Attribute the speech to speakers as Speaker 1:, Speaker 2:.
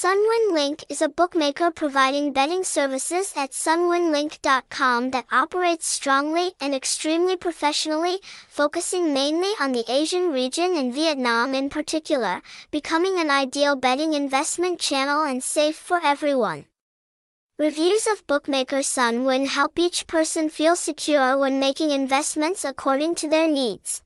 Speaker 1: Sunwin Link is a bookmaker providing betting services at sunwinlink.com that operates strongly and extremely professionally, focusing mainly on the Asian region and Vietnam in particular, becoming an ideal betting investment channel and safe for everyone. Reviews of bookmaker Sunwin help each person feel secure when making investments according to their needs.